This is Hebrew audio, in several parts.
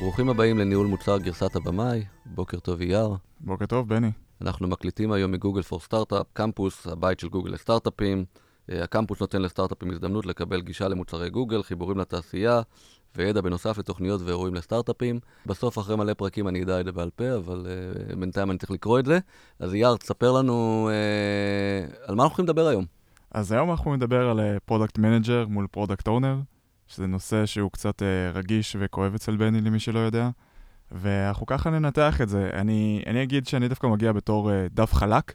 ברוכים הבאים לניהול מוצר גרסת הבמאי, בוקר טוב אייר. בוקר טוב, בני. אנחנו מקליטים היום מ Google for Startup, Campus, הבית של גוגל לסטארט-אפים. אה, הקמפוס נותן לסטארט-אפים הזדמנות לקבל גישה למוצרי גוגל, חיבורים לתעשייה, וידע בנוסף לתוכניות ואירועים לסטארט-אפים. בסוף, אחרי מלא פרקים, אני אדע את זה בעל פה, אבל uh, בינתיים אני צריך לקרוא את זה. אז אייר, תספר לנו uh, על מה אנחנו הולכים לדבר היום. אז היום אנחנו נדבר על product manager מול product owner, שזה נושא שהוא קצת uh, רגיש וכואב אצל בני, למי שלא יודע. ואנחנו ככה ננתח את זה. אני, אני אגיד שאני דווקא מגיע בתור uh, דף חלק.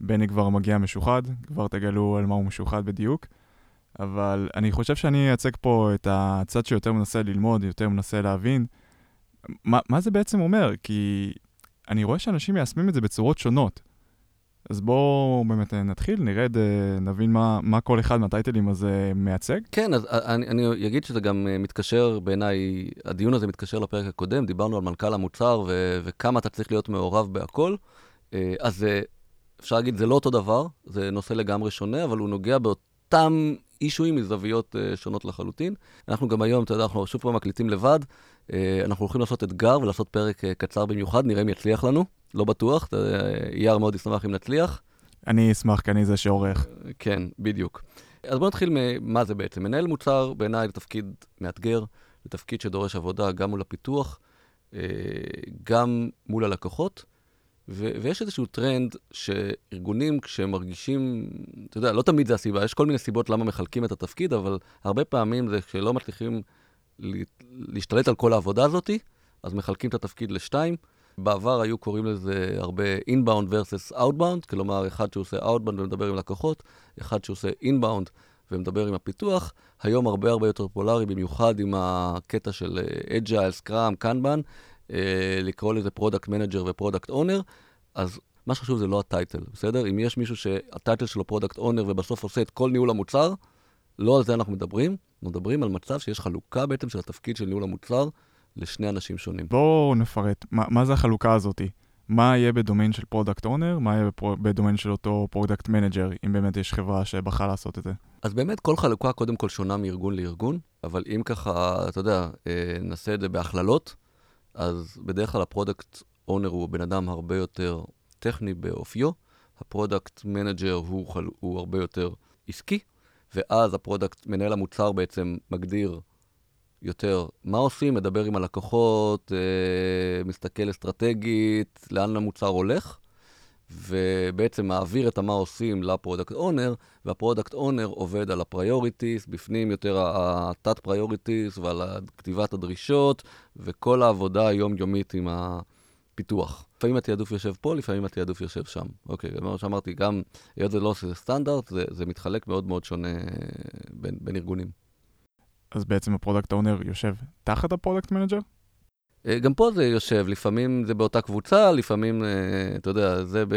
בני כבר מגיע משוחד, כבר תגלו על מה הוא משוחד בדיוק. אבל אני חושב שאני אייצג פה את הצד שיותר מנסה ללמוד, יותר מנסה להבין. מה, מה זה בעצם אומר? כי אני רואה שאנשים מיישמים את זה בצורות שונות. אז בואו באמת נתחיל, נרד, נבין מה, מה כל אחד מהטייטלים הזה מייצג. כן, אז אני, אני אגיד שזה גם מתקשר בעיניי, הדיון הזה מתקשר לפרק הקודם, דיברנו על מנכ"ל המוצר ו, וכמה אתה צריך להיות מעורב בהכל. אז אפשר להגיד, זה לא אותו דבר, זה נושא לגמרי שונה, אבל הוא נוגע באותם אישויים מזוויות שונות לחלוטין. אנחנו גם היום, אתה יודע, אנחנו שוב פעם מקליטים לבד, אנחנו הולכים לעשות אתגר ולעשות פרק קצר במיוחד, נראה אם יצליח לנו, לא בטוח, אייר מאוד ישמח אם נצליח. אני אשמח, כי אני זה שעורך. כן, בדיוק. אז בואו נתחיל ממה זה בעצם. מנהל מוצר בעיניי זה תפקיד מאתגר, זה תפקיד שדורש עבודה גם מול הפיתוח, גם מול הלקוחות. ו- ויש איזשהו טרנד שארגונים, כשהם מרגישים, אתה יודע, לא תמיד זה הסיבה, יש כל מיני סיבות למה מחלקים את התפקיד, אבל הרבה פעמים זה כשלא מצליחים להשתלט על כל העבודה הזאת, אז מחלקים את התפקיד לשתיים. בעבר היו קוראים לזה הרבה inbound versus outbound, כלומר, אחד שעושה outbound ומדבר עם לקוחות, אחד שעושה inbound ומדבר עם הפיתוח. היום הרבה הרבה יותר פופולארי, במיוחד עם הקטע של agile, scrum, kanban, אה, לקרוא לזה product manager ו product owner, אז מה שחשוב זה לא ה title, בסדר? אם יש מישהו שה title שלו product owner ובסוף עושה את כל ניהול המוצר, לא על זה אנחנו מדברים, אנחנו מדברים על מצב שיש חלוקה בעצם של התפקיד של ניהול המוצר לשני אנשים שונים. בואו נפרט, מה, מה זה החלוקה הזאתי? מה יהיה בדומיין של product owner, מה יהיה בדומיין של אותו product manager, אם באמת יש חברה שבחרה לעשות את זה? אז באמת כל חלוקה קודם כל שונה מארגון לארגון, אבל אם ככה, אתה יודע, אה, נעשה את זה בהכללות, אז בדרך כלל ה product owner הוא בן אדם הרבה יותר טכני באופיו, ה product manager הוא, חל... הוא הרבה יותר עסקי, ואז ה product, מנהל המוצר בעצם מגדיר יותר מה עושים, מדבר עם הלקוחות, אה, מסתכל אסטרטגית, לאן המוצר הולך, ובעצם מעביר את המה עושים ל product owner, וה product owner עובד על ה priorities, בפנים יותר התת priorities ועל כתיבת הדרישות, וכל העבודה היומיומית עם הפיתוח. לפעמים התעדוף יושב פה, לפעמים התעדוף יושב שם. אוקיי, כמו שאמרתי, גם, היות זה לא סטנדרט, זה, זה מתחלק מאוד מאוד שונה בין, בין ארגונים. אז בעצם ה product owner יושב תחת ה product manager? אה, גם פה זה יושב, לפעמים זה באותה קבוצה, לפעמים, אה, אתה יודע, זה ב...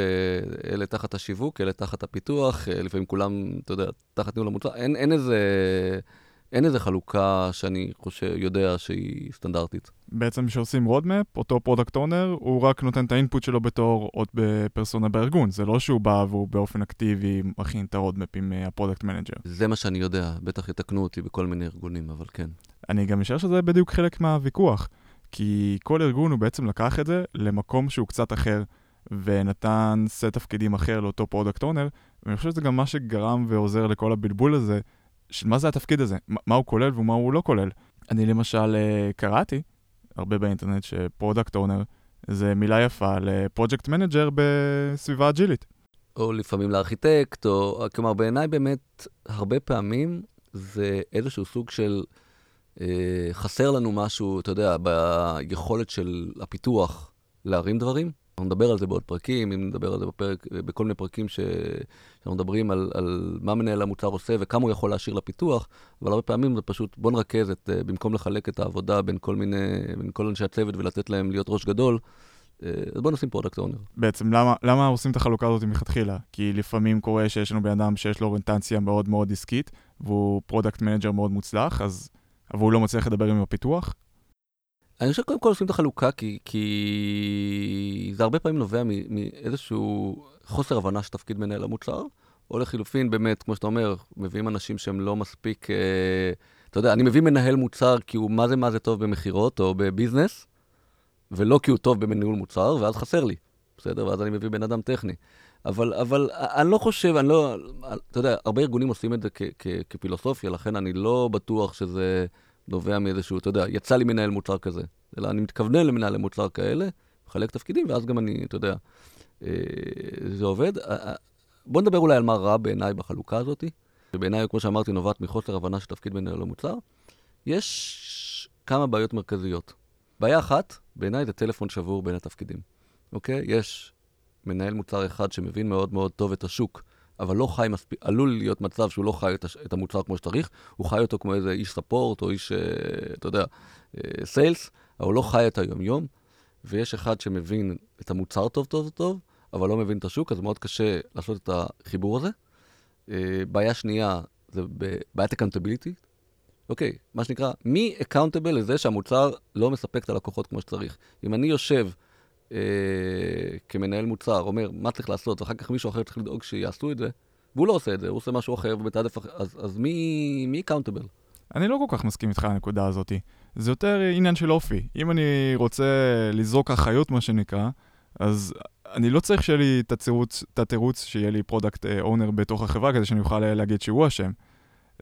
אלה תחת השיווק, אלה תחת הפיתוח, אה, לפעמים כולם, אתה יודע, תחת ניהול המוצר. אין, אין איזה... אין איזה חלוקה שאני חושב, יודע שהיא סטנדרטית. בעצם כשעושים roadmap, אותו product owner, הוא רק נותן את ה input שלו בתור עוד בפרסונה בארגון. זה לא שהוא בא והוא באופן אקטיבי מכין את ה roadmap עם ה product manager. זה מה שאני יודע, בטח יתקנו אותי בכל מיני ארגונים, אבל כן. אני גם משער שזה בדיוק חלק מהוויכוח. כי כל ארגון הוא בעצם לקח את זה למקום שהוא קצת אחר, ונתן סט תפקידים אחר לאותו product owner, ואני חושב שזה גם מה שגרם ועוזר לכל הבלבול הזה, של מה זה התפקיד הזה, מה הוא כולל ומה הוא לא כולל. אני למשל אה, קראתי הרבה באינטרנט ש product owner זה מילה יפה ל project manager בסביבה אג'ילית. או לפעמים לארכיטקט, או כלומר בעיניי באמת הרבה פעמים זה איזשהו סוג של אה, חסר לנו משהו, אתה יודע, ביכולת של הפיתוח להרים דברים. אנחנו נדבר על זה בעוד פרקים, אם נדבר על זה בפרק, בכל מיני פרקים ש... שאנחנו מדברים על, על מה מנהל המוצר עושה וכמה הוא יכול להשאיר לפיתוח, אבל הרבה פעמים זה פשוט, בוא נרכז את, אה, במקום לחלק את העבודה בין כל מיני, בין כל אנשי הצוות ולתת להם להיות ראש גדול, אה, אז בוא נשים product owner. בעצם, למה, למה עושים את החלוקה הזאת מלכתחילה? כי לפעמים קורה שיש לנו בן אדם שיש לו אוריינטציה מאוד מאוד עסקית, והוא product manager מאוד מוצלח, אז אבל הוא לא מצליח לדבר עם הפיתוח? אני חושב קודם כל עושים את החלוקה, כי, כי זה הרבה פעמים נובע מאיזשהו חוסר הבנה של תפקיד מנהל המוצר, או לחילופין, באמת, כמו שאתה אומר, מביאים אנשים שהם לא מספיק אה, אתה יודע, אני מביא מנהל מוצר כי הוא מה זה מה זה טוב במכירות או ב business, ולא כי הוא טוב בניהול מוצר, ואז חסר לי, בסדר? ואז אני מביא בן אדם טכני. אבל, אבל אני לא חושב, אני לא, אתה יודע, הרבה ארגונים עושים את זה כפילוסופיה, לכן אני לא בטוח שזה נובע מאיזשהו, אתה יודע, יצא לי מנהל מוצר כזה. אלא אני מתכוונן למנהלי מוצר כאלה, מחלק תפקידים, ואז גם אני, אתה יודע, אה, זה עובד. בוא נדבר אולי על מה רע בעיניי בחלוקה הזאת, שבעיניי, כמו שאמרתי, נובעת מחוסר הבנה של תפקיד מנהל המוצר. יש כמה בעיות מרכזיות. בעיה אחת, בעיניי זה טלפון שבור בין התפקידים, אוקיי? יש מנהל מוצר אחד שמבין מאוד מאוד טוב את השוק, אבל לא חי מספיק, עלול להיות מצב שהוא לא חי את, הש, את המוצר כמו שצריך, הוא חי אותו כמו איזה איש ספורט או איש, אה, אתה יודע, sales, אה, אבל הוא לא חי את היום-יום, ויש אחד שמבין את המוצר טוב טוב טוב, אבל לא מבין את השוק, אז מאוד קשה לעשות את החיבור הזה. אה, בעיה שנייה זה בעיית accountability. אוקיי, מה שנקרא, מי accountable לזה שהמוצר לא מספק את הלקוחות כמו שצריך. אם אני יושב אה, כמנהל מוצר, אומר מה צריך לעשות, ואחר כך מישהו אחר צריך לדאוג שיעשו את זה, והוא לא עושה את זה, הוא עושה משהו אחר ומתעדף אחר, אז, אז מי accountable? אני לא כל כך מסכים איתך על הנקודה הזאת. זה יותר עניין של אופי. אם אני רוצה לזרוק אחריות, מה שנקרא, אז אני לא צריך שיהיה לי את התירוץ שיהיה לי product owner בתוך החברה כדי שאני אוכל להגיד שהוא אשם.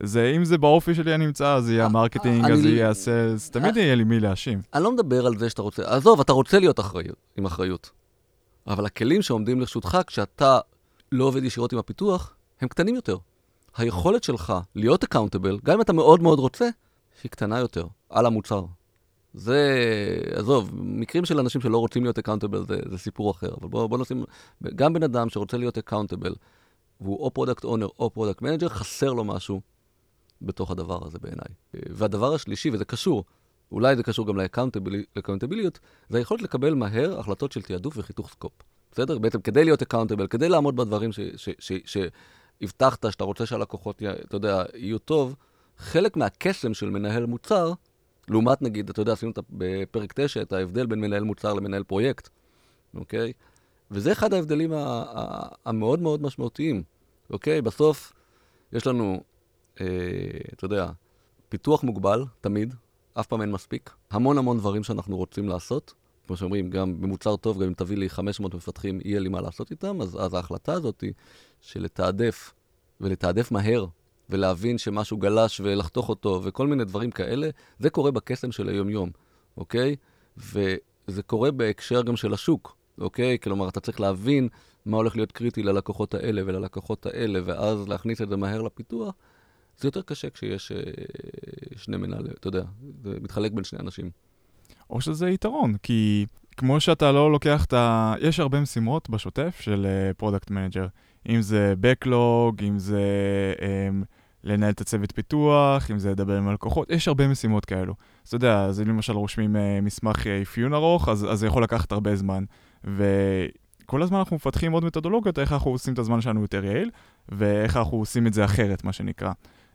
זה, אם זה באופי שלי הנמצא, אז יהיה ה marketing, אז יהיה ה sales, תמיד יהיה לי מי להאשים. אני לא מדבר על זה שאתה רוצה, עזוב, אתה רוצה להיות אחריות, עם אחריות. אבל הכלים שעומדים לרשותך כשאתה לא עובד ישירות עם הפיתוח, הם קטנים יותר. היכולת שלך להיות accountable, גם אם אתה מאוד מאוד רוצה, היא קטנה יותר, על המוצר. זה, עזוב, מקרים של אנשים שלא רוצים להיות accountable זה, זה סיפור אחר, אבל בואו בוא נשים, גם בן אדם שרוצה להיות accountable, והוא או product owner או product manager, חסר לו משהו בתוך הדבר הזה בעיניי. והדבר השלישי, וזה קשור, אולי זה קשור גם ל accountability, זה היכולת לקבל מהר החלטות של תעדוף וחיתוך scope. בסדר? בעצם כדי להיות accountable, כדי לעמוד בדברים שהבטחת, שאתה רוצה שהלקוחות, אתה יודע, יהיו טוב, חלק מהקסם של מנהל מוצר, לעומת נגיד, אתה יודע, עשינו בפרק 9 את ההבדל בין מנהל מוצר למנהל פרויקט, אוקיי? וזה אחד ההבדלים המאוד מאוד משמעותיים, אוקיי? בסוף יש לנו, אה, אתה יודע, פיתוח מוגבל, תמיד, אף פעם אין מספיק. המון המון דברים שאנחנו רוצים לעשות. כמו שאומרים, גם במוצר טוב, גם אם תביא לי 500 מפתחים, יהיה לי מה לעשות איתם, אז, אז ההחלטה הזאת היא של לתעדף, ולתעדף מהר, ולהבין שמשהו גלש ולחתוך אותו, וכל מיני דברים כאלה, זה קורה בקסם של היום-יום, אוקיי? וזה קורה בהקשר גם של השוק, אוקיי? כלומר, אתה צריך להבין מה הולך להיות קריטי ללקוחות האלה וללקוחות האלה, ואז להכניס את זה מהר לפיתוח. זה יותר קשה כשיש אה, שני מנהלים, אתה יודע, זה מתחלק בין שני אנשים. או שזה יתרון, כי כמו שאתה לא לוקח את ה... יש הרבה משימות בשוטף של product uh, manager. אם זה Backlog, אם זה um, לנהל את הצוות פיתוח, אם זה לדבר עם הלקוחות, יש הרבה משימות כאלו. אז אתה יודע, אז אם למשל רושמים uh, מסמך אפיון ארוך, אז, אז זה יכול לקחת הרבה זמן. וכל הזמן אנחנו מפתחים עוד מתודולוגיות, איך אנחנו עושים את הזמן שלנו יותר יעיל, ואיך אנחנו עושים את זה אחרת, מה שנקרא.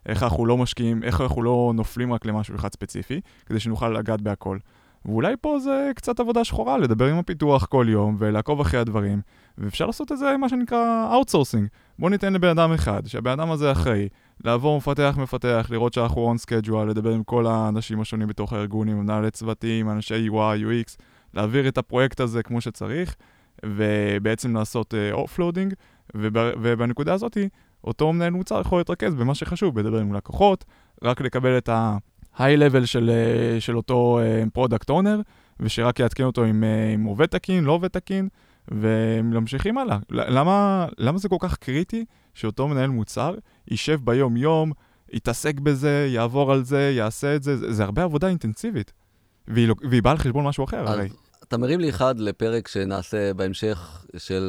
איך אנחנו לא משקיעים, איך אנחנו לא נופלים רק למשהו אחד ספציפי, כדי שנוכל לגעת בהכל. ואולי פה זה קצת עבודה שחורה, לדבר עם הפיתוח כל יום ולעקוב אחרי הדברים, ואפשר לעשות את זה מה שנקרא Outsourcing. בוא ניתן לבן אדם אחד, שהבן אדם הזה אחראי, לעבור מפתח-מפתח, לראות שאנחנו on schedule, לדבר עם כל האנשים השונים בתוך הארגון, עם מנהלי צוותים, אנשי UI, UX, להעביר את הפרויקט הזה כמו שצריך, ובעצם לעשות offloading, uh, ובנקודה הזאת, אותו מנהל מוצר יכול להתרכז במה שחשוב, לדבר עם לקוחות, רק לקבל את ה... high-level של, אה, של אותו product uh, owner, ושרק יעדכן אותו אם, uh, אם עובד תקין, לא עובד תקין, וממשיכים הלאה. למה, למה זה כל כך קריטי שאותו מנהל מוצר יישב ביום-יום, יתעסק בזה, יעבור על זה, יעשה את זה, זה, זה הרבה עבודה אינטנסיבית, והיא, והיא באה על חשבון משהו אחר, אז הרי. אתה מרים לי אחד לפרק שנעשה בהמשך של,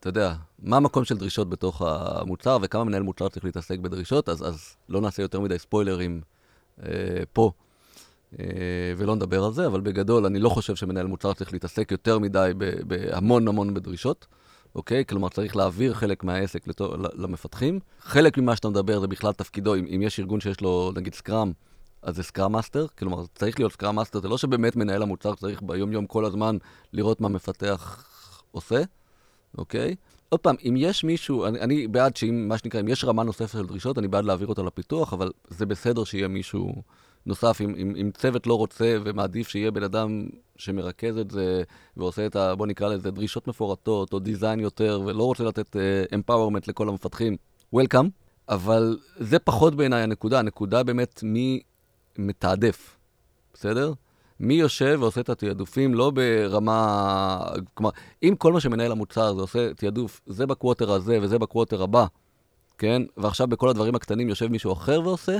אתה יודע, מה המקום של דרישות בתוך המוצר וכמה מנהל מוצר צריך להתעסק בדרישות, אז, אז לא נעשה יותר מדי ספוילרים. אה, פה, אה, ולא נדבר על זה, אבל בגדול, אני לא חושב שמנהל מוצר צריך להתעסק יותר מדי בהמון המון בדרישות. אוקיי? כלומר, צריך להעביר חלק מהעסק לתו, למפתחים. חלק ממה שאתה מדבר זה בכלל תפקידו, אם, אם יש ארגון שיש לו, נגיד, סקראם, אז זה scrum master. כלומר, צריך להיות scrum master, זה לא שבאמת מנהל המוצר צריך ביום-יום כל הזמן לראות מה מפתח עושה, אוקיי? עוד פעם, אם יש מישהו, אני, אני בעד שאם, מה שנקרא, אם יש רמה נוספת של דרישות, אני בעד להעביר אותה לפיתוח, אבל זה בסדר שיהיה מישהו נוסף. אם, אם, אם צוות לא רוצה ומעדיף שיהיה בן אדם שמרכז את זה ועושה את ה... בוא נקרא לזה דרישות מפורטות, או design יותר, ולא רוצה לתת uh, empowerment לכל המפתחים, Welcome. אבל זה פחות בעיניי הנקודה, הנקודה באמת מי מתעדף, בסדר? מי יושב ועושה את התעדופים, לא ברמה... כלומר, אם כל מה שמנהל המוצר זה עושה תעדוף, זה בקווטר הזה וזה בקווטר הבא, כן? ועכשיו בכל הדברים הקטנים יושב מישהו אחר ועושה,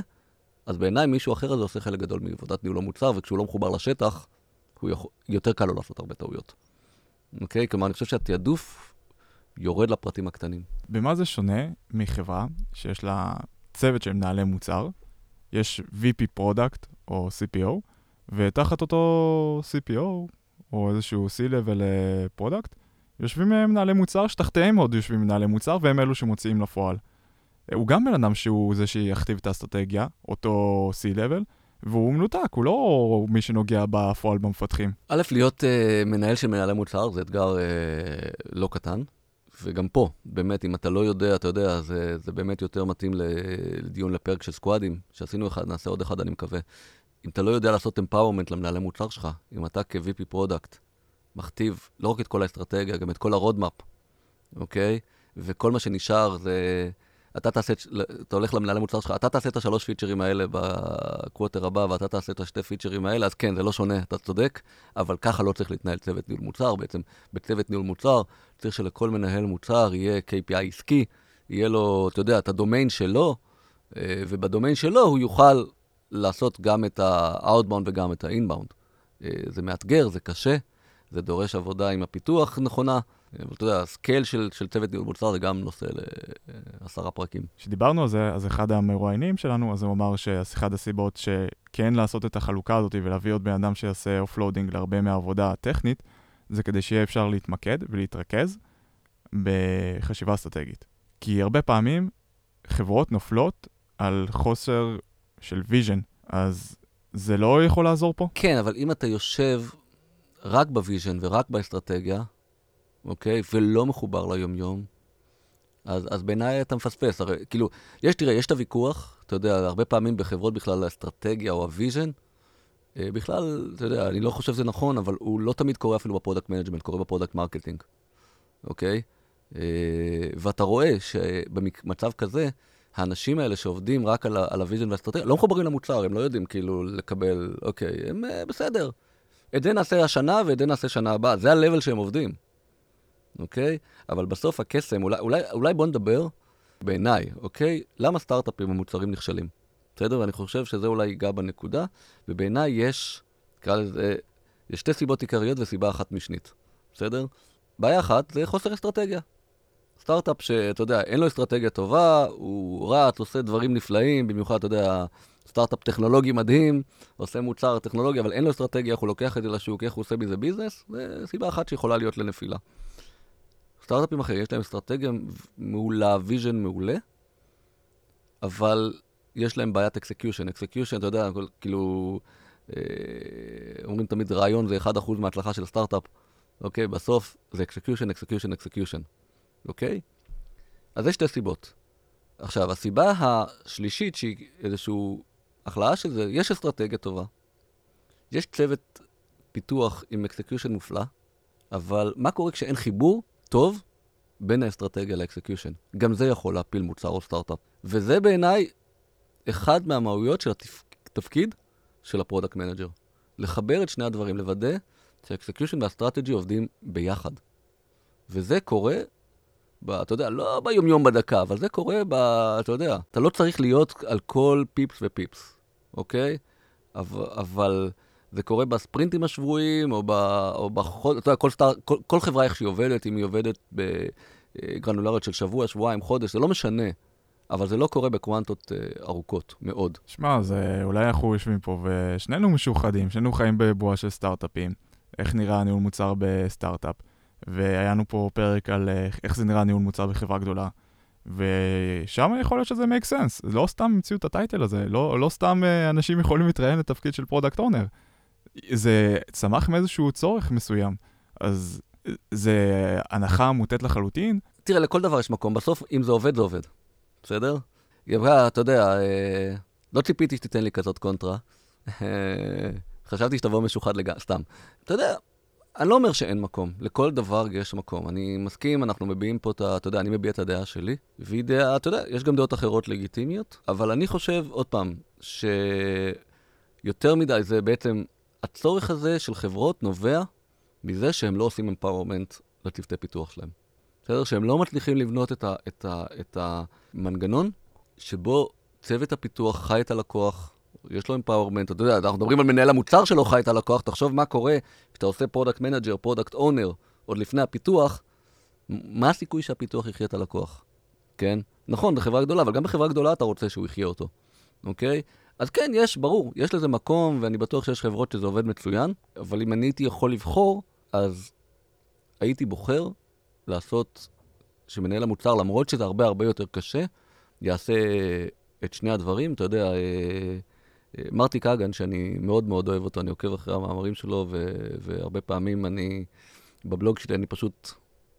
אז בעיניי מישהו אחר הזה עושה חלק גדול מעבודת ניהול המוצר, וכשהוא לא מחובר לשטח, הוא יכול... יותר קל לו לעשות הרבה טעויות. אוקיי? כלומר, אני חושב שהתעדוף יורד לפרטים הקטנים. במה זה שונה מחברה שיש לה צוות של מנהלי מוצר, יש VP product או CPO, ותחת אותו CPO, או איזשהו C-Level product, יושבים מנהלי מוצר, שתחתיהם עוד יושבים מנהלי מוצר, והם אלו שמוציאים לפועל. הוא גם בן אדם שהוא זה שיכתיב את האסטרטגיה, אותו C-Level, והוא מנותק, הוא לא מי שנוגע בפועל במפתחים. א', להיות uh, מנהל של מנהלי מוצר זה אתגר uh, לא קטן, וגם פה, באמת, אם אתה לא יודע, אתה יודע, זה, זה באמת יותר מתאים לדיון לפרק של squad-ים, שעשינו אחד, נעשה עוד אחד, אני מקווה. אם אתה לא יודע לעשות empowerment למנהלי מוצר שלך, אם אתה כ-VP product מכתיב לא רק את כל האסטרטגיה, גם את כל ה roadmap, אוקיי? וכל מה שנשאר זה... אתה תעשה, אתה הולך למנהלי מוצר שלך, אתה תעשה את השלוש פיצ'רים האלה ב quarter הבא, ואתה תעשה את השתי פיצ'רים האלה, אז כן, זה לא שונה, אתה צודק, אבל ככה לא צריך להתנהל צוות ניהול מוצר. בעצם בצוות ניהול מוצר צריך שלכל מנהל מוצר יהיה KPI עסקי, יהיה לו, אתה יודע, את הדומיין שלו, אה, ובדומיין שלו הוא יוכל לעשות גם את ה-outbound וגם את ה-inbound. אה, זה מאתגר, זה קשה, זה דורש עבודה עם הפיתוח נכונה. אבל אתה יודע, ה scale של, של צוות ניהול מוצר זה גם נושא לעשרה פרקים. כשדיברנו על זה, אז אחד המרואיינים שלנו, אז הוא אמר שאחד הסיבות שכן לעשות את החלוקה הזאת ולהביא עוד בן אדם שיעשה offloading להרבה מהעבודה הטכנית, זה כדי שיהיה אפשר להתמקד ולהתרכז בחשיבה אסטרטגית. כי הרבה פעמים חברות נופלות על חוסר של vision, אז זה לא יכול לעזור פה? כן, אבל אם אתה יושב רק ב vision ורק באסטרטגיה, אוקיי? ולא מחובר ליומיום, אז, אז בעיניי אתה מפספס. הרי, כאילו, יש, תראה, יש את הוויכוח, אתה יודע, הרבה פעמים בחברות בכלל האסטרטגיה או ה vision, בכלל, אתה יודע, אני לא חושב שזה נכון, אבל הוא לא תמיד קורה אפילו ב product management, קורה ב product marketing, אוקיי? אה, ואתה רואה שבמצב כזה, האנשים האלה שעובדים רק על, על ה vision והאסטרטגיה, לא מחוברים למוצר, הם לא יודעים כאילו לקבל, אוקיי, הם אה, בסדר. את זה נעשה השנה ואת זה נעשה שנה הבאה, זה ה-level שהם עובדים. אוקיי? אבל בסוף הקסם, אולי, אולי, אולי בוא נדבר בעיניי, אוקיי? למה סטארט-אפים המוצרים נכשלים? בסדר? ואני חושב שזה אולי ייגע בנקודה, ובעיניי יש, נקרא לזה, יש שתי סיבות עיקריות וסיבה אחת משנית, בסדר? בעיה אחת זה חוסר אסטרטגיה. סטארט-אפ שאתה יודע, אין לו אסטרטגיה טובה, הוא רץ, עושה דברים נפלאים, במיוחד, אתה יודע, סטארט-אפ טכנולוגי מדהים, עושה מוצר טכנולוגי, אבל אין לו אסטרטגיה, איך הוא לוקח את זה לשוק, איך הוא עושה מזה ביזנס, זה סיבה אחת שיכולה להיות לנפילה. סטארט-אפים אחרים, יש להם אסטרטגיה מעולה, vision מעולה, אבל יש להם בעיית execution. execution, אתה יודע, כאילו, אה, אומרים תמיד רעיון זה 1% מההצלחה של סטארט-אפ, אוקיי? בסוף זה execution, execution, execution, אוקיי? אז יש שתי סיבות. עכשיו, הסיבה השלישית, שהיא איזושהי החלאה של זה, יש אסטרטגיה טובה. יש צוות פיתוח עם execution מופלא, אבל מה קורה כשאין חיבור טוב בין האסטרטגיה ל execution. גם זה יכול להפיל מוצר או סטארט-אפ. וזה בעיניי אחד מהמהויות של התפקיד של ה product manager. לחבר את שני הדברים, לוודא שה execution וה strategy עובדים ביחד. וזה קורה, ב, אתה יודע, לא ביומיום בדקה, אבל זה קורה ב... אתה יודע, אתה לא צריך להיות על כל פיפס ופיפס, אוקיי? אבל... אבל זה קורה ב sprint-ים השבועיים, או, ב, או בכל, אתה יודע, כל, סטאר, כל, כל חברה איך שהיא עובדת, אם היא עובדת בגרנולריות של שבוע, שבועיים, חודש, זה לא משנה. אבל זה לא קורה בקוונטות uh, ארוכות מאוד. שמע, זה אולי אנחנו יושבים פה ושנינו משוחדים, שנינו חיים בבועה של סטארט-אפים. איך נראה ניהול מוצר בסטארט-אפ. והיה לנו פה פרק על uh, איך זה נראה ניהול מוצר בחברה גדולה. ושם יכול להיות שזה make sense. לא סתם המציאו את ה title הזה, לא, לא סתם uh, אנשים יכולים להתראיין לתפקיד של product owner. זה צמח מאיזשהו צורך מסוים. אז זה הנחה מוטית לחלוטין. תראה, לכל דבר יש מקום. בסוף, אם זה עובד, זה עובד. בסדר? היא אמרה, אתה יודע, אה, לא ציפיתי שתיתן לי כזאת קונטרה. אה, חשבתי שתבוא משוחד לגמרי, סתם. אתה יודע, אני לא אומר שאין מקום, לכל דבר יש מקום. אני מסכים, אנחנו מביעים פה את ה... אתה יודע, אני מביע את הדעה שלי, והיא דעה, אתה יודע, יש גם דעות אחרות לגיטימיות, אבל אני חושב, עוד פעם, שיותר מדי זה בעצם, הצורך הזה של חברות נובע מזה שהם לא עושים empowerment לצוותי פיתוח שלהם. בסדר? שהם לא מצליחים לבנות את, ה, את, ה, את המנגנון שבו צוות הפיתוח חי את הלקוח, יש לו empowerment, אתה יודע, אנחנו מדברים על מנהל המוצר שלו חי את הלקוח, תחשוב מה קורה כשאתה עושה product manager, product owner, עוד לפני הפיתוח, מה הסיכוי שהפיתוח יחיה את הלקוח, כן? נכון, בחברה גדולה, אבל גם בחברה גדולה אתה רוצה שהוא יחיה אותו, אוקיי? אז כן, יש, ברור, יש לזה מקום, ואני בטוח שיש חברות שזה עובד מצוין, אבל אם אני הייתי יכול לבחור, אז הייתי בוחר לעשות שמנהל המוצר, למרות שזה הרבה הרבה יותר קשה, יעשה את שני הדברים. אתה יודע, אה, אה, מרטי קאגן, שאני מאוד מאוד אוהב אותו, אני עוקב אחרי המאמרים שלו, ו- והרבה פעמים אני, בבלוג שלי אני פשוט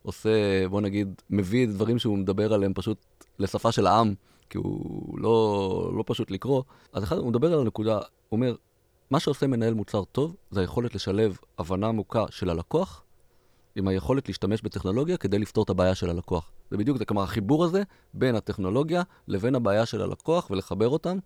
עושה, בוא נגיד, מביא דברים שהוא מדבר עליהם פשוט לשפה של העם, כי הוא לא, לא פשוט לקרוא. אז אחד, הוא מדבר על הנקודה, הוא אומר, מה שעושה מנהל מוצר טוב, זה היכולת לשלב הבנה עמוקה של הלקוח עם היכולת להשתמש בטכנולוגיה כדי לפתור את הבעיה של הלקוח. זה בדיוק זה, כלומר, החיבור הזה בין הטכנולוגיה לבין הבעיה של הלקוח ולחבר אותם,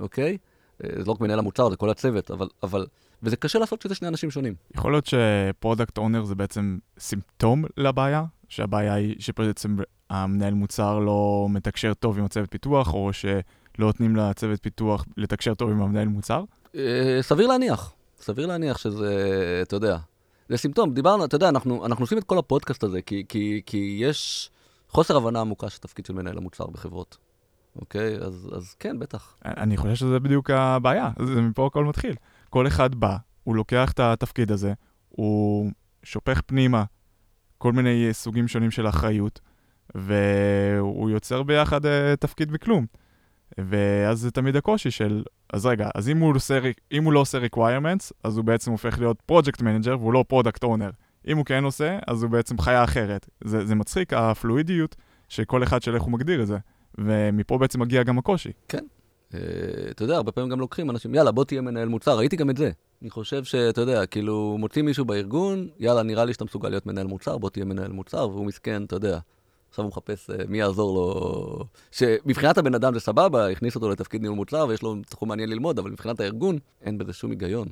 אוקיי? אה, זה לא רק מנהל המוצר, זה כל הצוות, אבל, אבל... וזה קשה לעשות כשזה שני אנשים שונים. יכול להיות ש product owner זה בעצם סימפטום לבעיה? שהבעיה היא שבעצם המנהל מוצר לא מתקשר טוב עם הצוות פיתוח, או שלא נותנים לצוות פיתוח לתקשר טוב עם המנהל מוצר? אה, סביר להניח. סביר להניח שזה, אתה יודע, זה סימפטום. דיברנו, אתה יודע, אנחנו, אנחנו עושים את כל הפודקאסט הזה, כי, כי, כי יש חוסר הבנה עמוקה של תפקיד של מנהל המוצר בחברות. אוקיי? אז, אז כן, בטח. אני חושב שזה בדיוק הבעיה, זה מפה הכל מתחיל. כל אחד בא, הוא לוקח את התפקיד הזה, הוא שופך פנימה כל מיני סוגים שונים של אחריות, והוא יוצר ביחד uh, תפקיד מכלום. ואז זה תמיד הקושי של, אז רגע, אז אם הוא, עושה, אם הוא לא עושה requirements, אז הוא בעצם הופך להיות project manager והוא לא product owner. אם הוא כן עושה, אז הוא בעצם חיה אחרת. זה, זה מצחיק, הפלואידיות שכל אחד של איך הוא מגדיר את זה. ומפה בעצם מגיע גם הקושי. כן. Uh, אתה יודע, הרבה פעמים גם לוקחים אנשים, יאללה, בוא תהיה מנהל מוצר, ראיתי גם את זה. אני חושב שאתה יודע, כאילו, מוצאים מישהו בארגון, יאללה, נראה לי שאתה מסוגל להיות מנהל מוצר, בוא תהיה מנהל מוצר, והוא מסכן, אתה יודע, עכשיו הוא מחפש uh, מי יעזור לו. שמבחינת הבן אדם זה סבבה, הכניס אותו לתפקיד ניהול מוצר ויש לו תחום מעניין ללמוד, אבל מבחינת הארגון, אין בזה שום היגיון.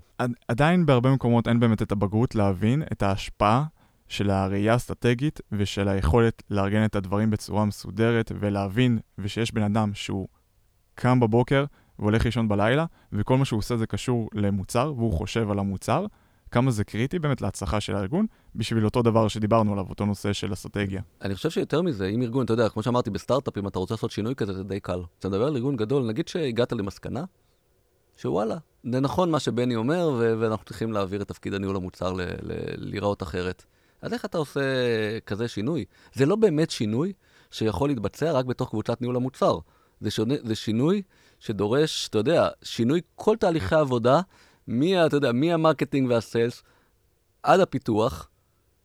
עדיין בהרבה מקומות אין באמת את הבגרות להבין את ההשפעה של הראייה האסטרטגית ושל היכולת לארגן את הדברים בצורה מסודרת ולהבין ושיש בן אדם שהוא קם בבוקר והולך לישון בלילה וכל מה שהוא עושה זה קשור למוצר והוא חושב על המוצר כמה זה קריטי באמת להצלחה של הארגון, בשביל אותו דבר שדיברנו עליו, אותו נושא של אסטרטגיה. אני חושב שיותר מזה, אם ארגון, אתה יודע, כמו שאמרתי, בסטארט-אפ, אם אתה רוצה לעשות שינוי כזה, זה די קל. אתה מדבר על ארגון גדול, נגיד שהגעת למסקנה, שוואלה, זה נכון מה שבני אומר, ו- ואנחנו צריכים להעביר את תפקיד הניהול המוצר ל- ל- להיראות אחרת. אז איך אתה עושה כזה שינוי? זה לא באמת שינוי שיכול להתבצע רק בתוך קבוצת ניהול המוצר. זה, שונה, זה שינוי שדורש, אתה יודע, שינוי כל תהליכי העבודה מי, אתה יודע, מהמרקטינג והסיילס עד הפיתוח,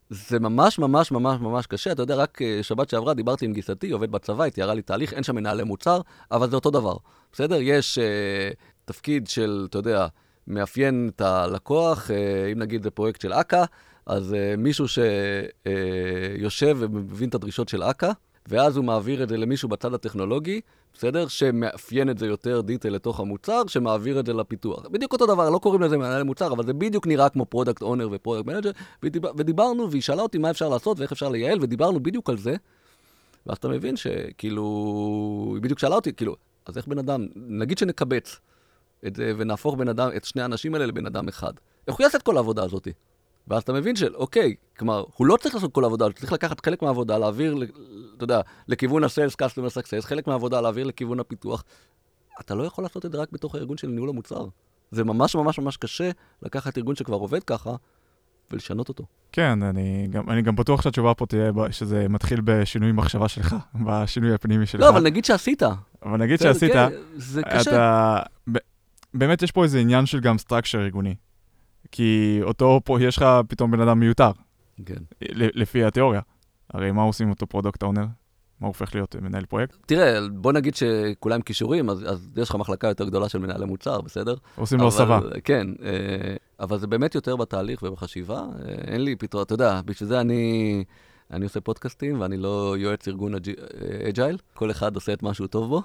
זה ממש ממש ממש ממש קשה. אתה יודע, רק uh, שבת שעברה דיברתי עם גיסתי, עובד בצבא, היא תיארה לי תהליך, אין שם מנהלי מוצר, אבל זה אותו דבר. בסדר? יש uh, תפקיד של, אתה יודע, מאפיין את הלקוח, אה, אם נגיד זה פרויקט של אכ"א, אז אה, מישהו שיושב אה, ומבין את הדרישות של אכ"א, ואז הוא מעביר את זה למישהו בצד הטכנולוגי, בסדר? שמאפיין את זה יותר detail לתוך המוצר, שמעביר את זה לפיתוח. בדיוק אותו דבר, לא קוראים לזה מנהל מוצר, אבל זה בדיוק נראה כמו product owner ו product manager, ודיבר, ודיברנו, והיא שאלה אותי מה אפשר לעשות ואיך אפשר לייעל, ודיברנו בדיוק על זה, ואז אתה מבין שכאילו, היא בדיוק שאלה אותי, כאילו, אז איך בן אדם, נגיד שנקבץ את זה ונהפוך בן אדם, את שני האנשים האלה לבן אדם אחד. איך הוא יעשה את כל העבודה הזאת? ואז אתה מבין של, אוקיי, כלומר, הוא לא צריך לעשות כל העבודה, הוא צריך לקחת חלק מהעבודה, להעביר, אתה יודע, לכיוון ה-Sales Customer Success, חלק מהעבודה להעביר לכיוון הפיתוח. אתה לא יכול לעשות את זה רק בתוך הארגון של ניהול המוצר. זה ממש ממש ממש קשה לקחת ארגון שכבר עובד ככה ולשנות אותו. כן, אני גם, אני גם בטוח שהתשובה פה תהיה שזה מתחיל בשינוי מחשבה שלך, בשינוי הפנימי שלך. לא, אבל נגיד שעשית. אבל נגיד שעשית, כן, זה קשה. אתה, באמת יש פה איזה עניין של גם structure ארגוני. כי אותו פה, יש לך פתאום בן אדם מיותר. כן. לפי התיאוריה. הרי מה עושים אותו product owner? מה הופך להיות מנהל פרויקט? תראה, בוא נגיד שכולם כישורים, אז, אז יש לך מחלקה יותר גדולה של מנהלי מוצר, בסדר? עושים לו הסבה. כן, אה, אבל זה באמת יותר בתהליך ובחשיבה. אה, אין לי פתרון, אתה יודע, בשביל זה אני, אני עושה פודקאסטים ואני לא יועץ ארגון agile. כל אחד עושה את מה שהוא טוב בו.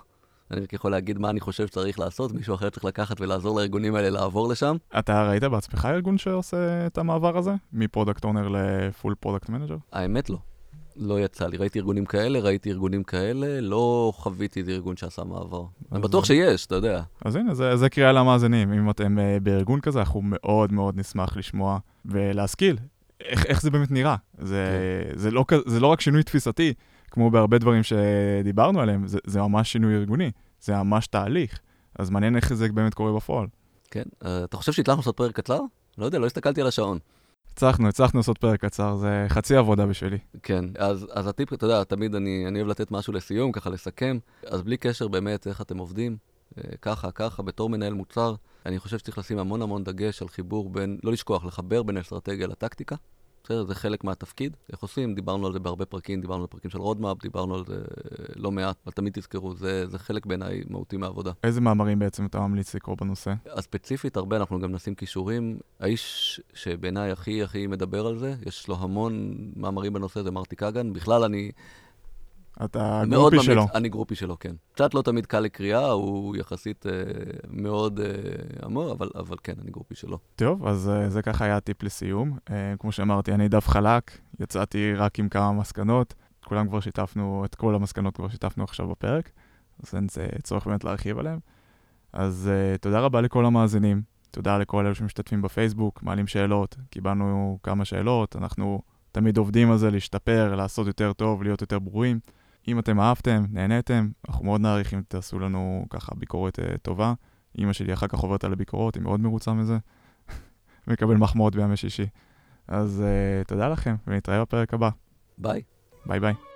אני רק יכול להגיד מה אני חושב שצריך לעשות, מישהו אחר צריך לקחת ולעזור לארגונים האלה לעבור לשם. אתה ראית בעצמך ארגון שעושה את המעבר הזה? מ product owner ל full product manager? האמת לא. לא יצא לי. ראיתי ארגונים כאלה, ראיתי ארגונים כאלה, לא חוויתי איזה ארגון שעשה מעבר. אני בטוח שיש, אתה יודע. אז הנה, זה, זה קריאה למאזינים. אם אתם אה, בארגון כזה, אנחנו מאוד מאוד נשמח לשמוע ולהשכיל איך, איך זה באמת נראה. זה, כן. זה, לא, זה לא רק שינוי תפיסתי, כמו בהרבה דברים שדיברנו עליהם, זה, זה ממש שינוי ארגוני, זה ממש תהליך. אז מעניין איך זה באמת קורה בפועל. כן, uh, אתה חושב שהצלחנו לעשות פרק קצר? לא יודע, לא הסתכלתי על השעון. הצלחנו, הצלחנו לעשות פרק קצר, זה חצי עבודה בשבילי. כן, אז, אז הטיפ, אתה יודע, תמיד אני, אני אוהב לתת משהו לסיום, ככה לסכם, אז בלי קשר באמת איך אתם עובדים, אה, ככה, ככה, בתור מנהל מוצר, אני חושב שצריך לשים המון המון דגש על חיבור בין, לא לשכוח, לחבר בין אסטרטגיה לטקטיקה. בסדר, זה חלק מהתפקיד. איך עושים? דיברנו על זה בהרבה פרקים, דיברנו על פרקים של roadmap, דיברנו על זה לא מעט, אבל תמיד תזכרו, זה, זה חלק בעיניי מהותי מהעבודה. איזה מאמרים בעצם אתה ממליץ לקרוא בנושא? אז ספציפית הרבה, אנחנו גם נשים קישורים. האיש שבעיניי הכי הכי מדבר על זה, יש לו המון מאמרים בנושא, זה מרטי קאגן. בכלל, אני... אתה groupie ממליץ, שלו. אני groupie שלו, כן. קצת לא תמיד קל לקריאה, הוא יחסית אה, מאוד אה, עמור, אבל, אבל כן, אני גרופי שלו. טוב, אז אה, זה ככה היה הטיפ לסיום. אה, כמו שאמרתי, אני דף חלק, יצאתי רק עם כמה מסקנות. כולם כבר שיתפנו, את כל המסקנות כבר שיתפנו עכשיו בפרק, אז אין צורך באמת להרחיב עליהם. אז אה, תודה רבה לכל המאזינים, תודה לכל אלו שמשתתפים בפייסבוק, מעלים שאלות, קיבלנו כמה שאלות, אנחנו תמיד עובדים על זה להשתפר, לעשות יותר טוב, להיות יותר ברורים. אם אתם אהבתם, נהניתם, אנחנו מאוד נעריך אם תעשו לנו ככה ביקורת אה, טובה. אימא שלי אחר כך עוברת על הביקורות, היא מאוד מרוצה מזה. מקבל מחמאות בימי שישי. אז אה, תודה לכם, ונתראה בפרק הבא. ביי. ביי ביי.